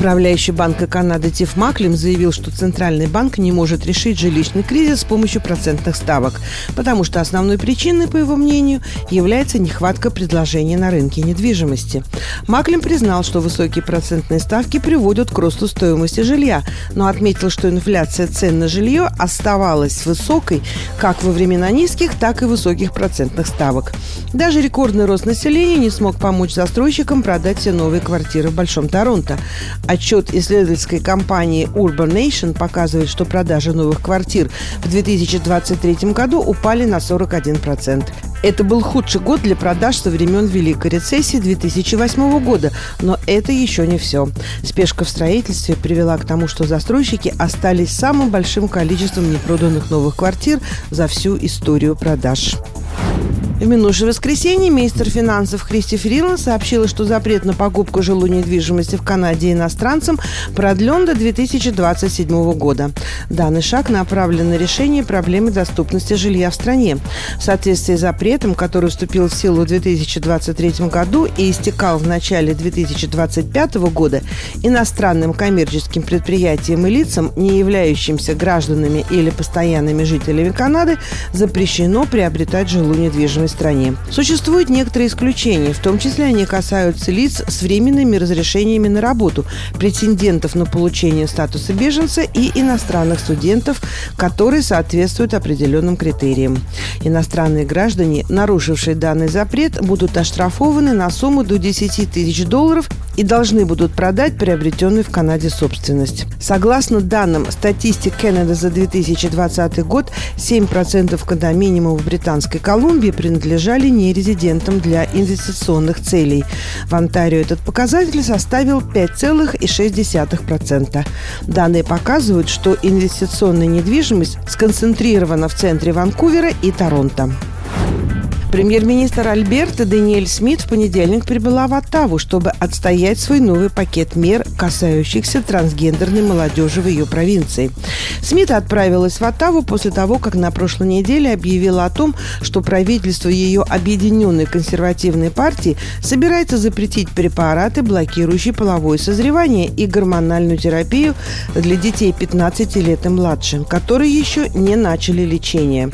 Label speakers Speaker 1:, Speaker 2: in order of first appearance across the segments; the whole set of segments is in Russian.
Speaker 1: Управляющий Банка Канады Тиф Маклим заявил, что Центральный банк не может решить жилищный кризис с помощью процентных ставок, потому что основной причиной, по его мнению, является нехватка предложения на рынке недвижимости. Маклим признал, что высокие процентные ставки приводят к росту стоимости жилья, но отметил, что инфляция цен на жилье оставалась высокой как во времена низких, так и высоких процентных ставок. Даже рекордный рост населения не смог помочь застройщикам продать все новые квартиры в Большом Торонто. Отчет исследовательской компании Urban Nation показывает, что продажи новых квартир в 2023 году упали на 41%. Это был худший год для продаж со времен Великой рецессии 2008 года, но это еще не все. Спешка в строительстве привела к тому, что застройщики остались самым большим количеством непроданных новых квартир за всю историю продаж. В минувшее воскресенье министр финансов Христи Фрилан сообщила, что запрет на покупку жилой недвижимости в Канаде иностранцам продлен до 2027 года. Данный шаг направлен на решение проблемы доступности жилья в стране. В соответствии с запретом, который вступил в силу в 2023 году и истекал в начале 2025 года, иностранным коммерческим предприятиям и лицам, не являющимся гражданами или постоянными жителями Канады, запрещено приобретать жилую недвижимость стране. Существуют некоторые исключения, в том числе они касаются лиц с временными разрешениями на работу, претендентов на получение статуса беженца и иностранных студентов, которые соответствуют определенным критериям. Иностранные граждане, нарушившие данный запрет, будут оштрафованы на сумму до 10 тысяч долларов и должны будут продать приобретенную в Канаде собственность. Согласно данным статистики Canada за 2020 год, 7% кондоминиумов в Британской Колумбии принадлежали нерезидентам для инвестиционных целей. В Онтарио этот показатель составил 5,6%. Данные показывают, что инвестиционная недвижимость сконцентрирована в центре Ванкувера и Торонто. Премьер-министр Альберта Даниэль Смит в понедельник прибыла в Оттаву, чтобы отстоять свой новый пакет мер, касающихся трансгендерной молодежи в ее провинции. Смит отправилась в Оттаву после того, как на прошлой неделе объявила о том, что правительство ее объединенной консервативной партии собирается запретить препараты, блокирующие половое созревание и гормональную терапию для детей 15 лет и младше, которые еще не начали лечение.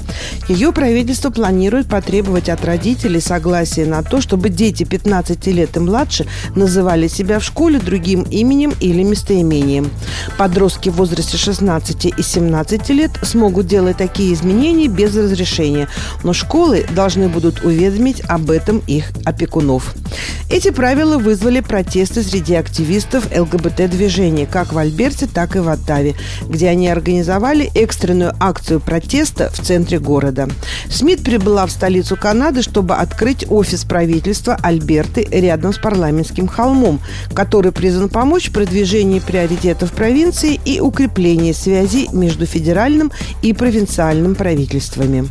Speaker 1: Ее правительство планирует потребовать требовать от родителей согласия на то, чтобы дети 15 лет и младше называли себя в школе другим именем или местоимением. Подростки в возрасте 16 и 17 лет смогут делать такие изменения без разрешения, но школы должны будут уведомить об этом их опекунов. Эти правила вызвали протесты среди активистов ЛГБТ-движения как в Альберте, так и в Оттаве, где они организовали экстренную акцию протеста в центре города. Смит прибыла в столицу Канады, чтобы открыть офис правительства Альберты рядом с парламентским холмом, который призван помочь в продвижении приоритетов провинции и укреплении связей между федеральным и провинциальным правительствами.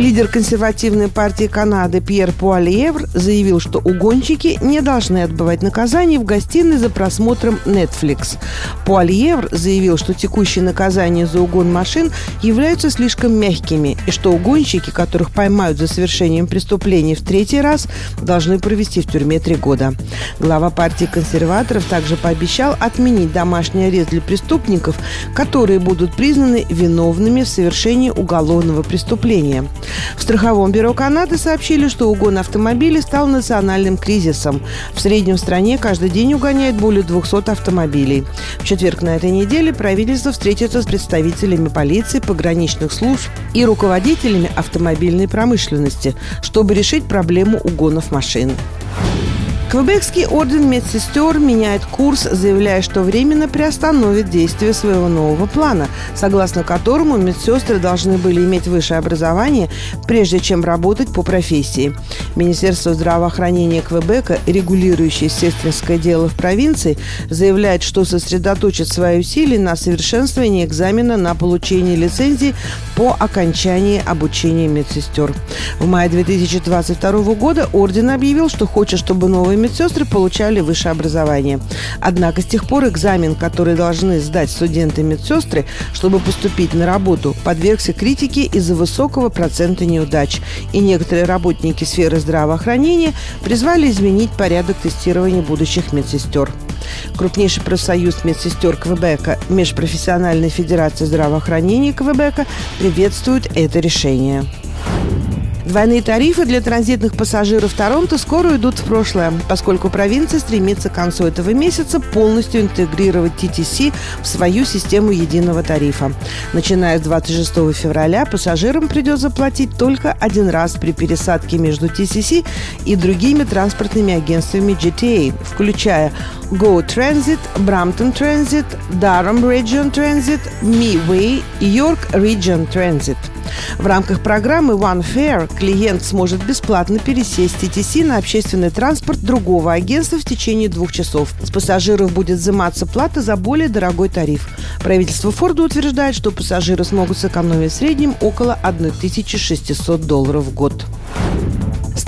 Speaker 1: Лидер консервативной партии Канады Пьер Пуальевр заявил, что угонщики не должны отбывать наказание в гостиной за просмотром Netflix. Пуальевр заявил, что текущие наказания за угон машин являются слишком мягкими и что угонщики, которых поймают за совершением преступлений в третий раз, должны провести в тюрьме три года. Глава партии консерваторов также пообещал отменить домашний арест для преступников, которые будут признаны виновными в совершении уголовного преступления. В Страховом бюро Канады сообщили, что угон автомобилей стал национальным кризисом. В среднем в стране каждый день угоняет более 200 автомобилей. В четверг на этой неделе правительство встретится с представителями полиции, пограничных служб и руководителями автомобильной промышленности, чтобы решить проблему угонов машин. Квебекский орден медсестер меняет курс, заявляя, что временно приостановит действие своего нового плана, согласно которому медсестры должны были иметь высшее образование, прежде чем работать по профессии. Министерство здравоохранения Квебека, регулирующее сестринское дело в провинции, заявляет, что сосредоточит свои усилия на совершенствовании экзамена на получение лицензии по окончании обучения медсестер. В мае 2022 года орден объявил, что хочет, чтобы новые медсестры получали высшее образование. Однако с тех пор экзамен, который должны сдать студенты-медсестры, чтобы поступить на работу, подвергся критике из-за высокого процента неудач. И некоторые работники сферы здравоохранения призвали изменить порядок тестирования будущих медсестер. Крупнейший профсоюз медсестер Квебека, Межпрофессиональная федерация здравоохранения Квебека приветствует это решение. Двойные тарифы для транзитных пассажиров Торонто скоро уйдут в прошлое, поскольку провинция стремится к концу этого месяца полностью интегрировать TTC в свою систему единого тарифа. Начиная с 26 февраля пассажирам придется платить только один раз при пересадке между TCC и другими транспортными агентствами GTA, включая Go Transit, Brampton Transit, Durham Region Transit, Midway и York Region Transit. В рамках программы One Fare клиент сможет бесплатно пересесть TTC на общественный транспорт другого агентства в течение двух часов. С пассажиров будет взиматься плата за более дорогой тариф. Правительство Форда утверждает, что пассажиры смогут сэкономить в среднем около 1600 долларов в год.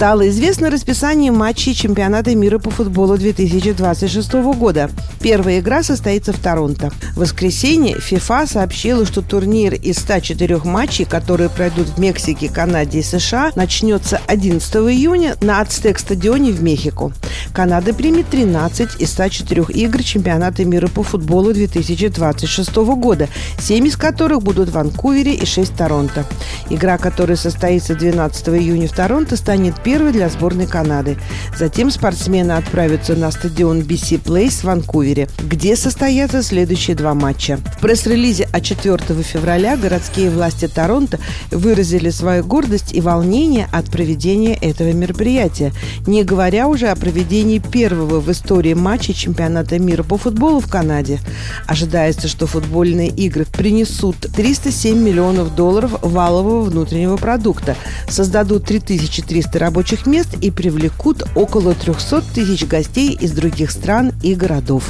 Speaker 1: Стало известно расписание матчей чемпионата мира по футболу 2026 года. Первая игра состоится в Торонто. В воскресенье ФИФА сообщила, что турнир из 104 матчей, которые пройдут в Мексике, Канаде и США, начнется 11 июня на Ацтек-стадионе в Мехико. Канада примет 13 из 104 игр чемпионата мира по футболу 2026 года, 7 из которых будут в Ванкувере и 6 в Торонто. Игра, которая состоится 12 июня в Торонто, станет первой для сборной Канады. Затем спортсмены отправятся на стадион BC Place в Ванкувере, где состоятся следующие два матча. В пресс-релизе от 4 февраля городские власти Торонто выразили свою гордость и волнение от проведения этого мероприятия, не говоря уже о проведении первого в истории матча чемпионата мира по футболу в Канаде. Ожидается, что футбольные игры принесут 307 миллионов долларов валового внутреннего продукта, создадут 3300 рабочих мест и привлекут около 300 тысяч гостей из других стран и городов.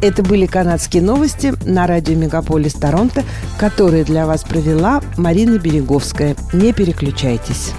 Speaker 1: Это были канадские новости на радио «Мегаполис Торонто», которые для вас провела Марина Береговская. Не переключайтесь.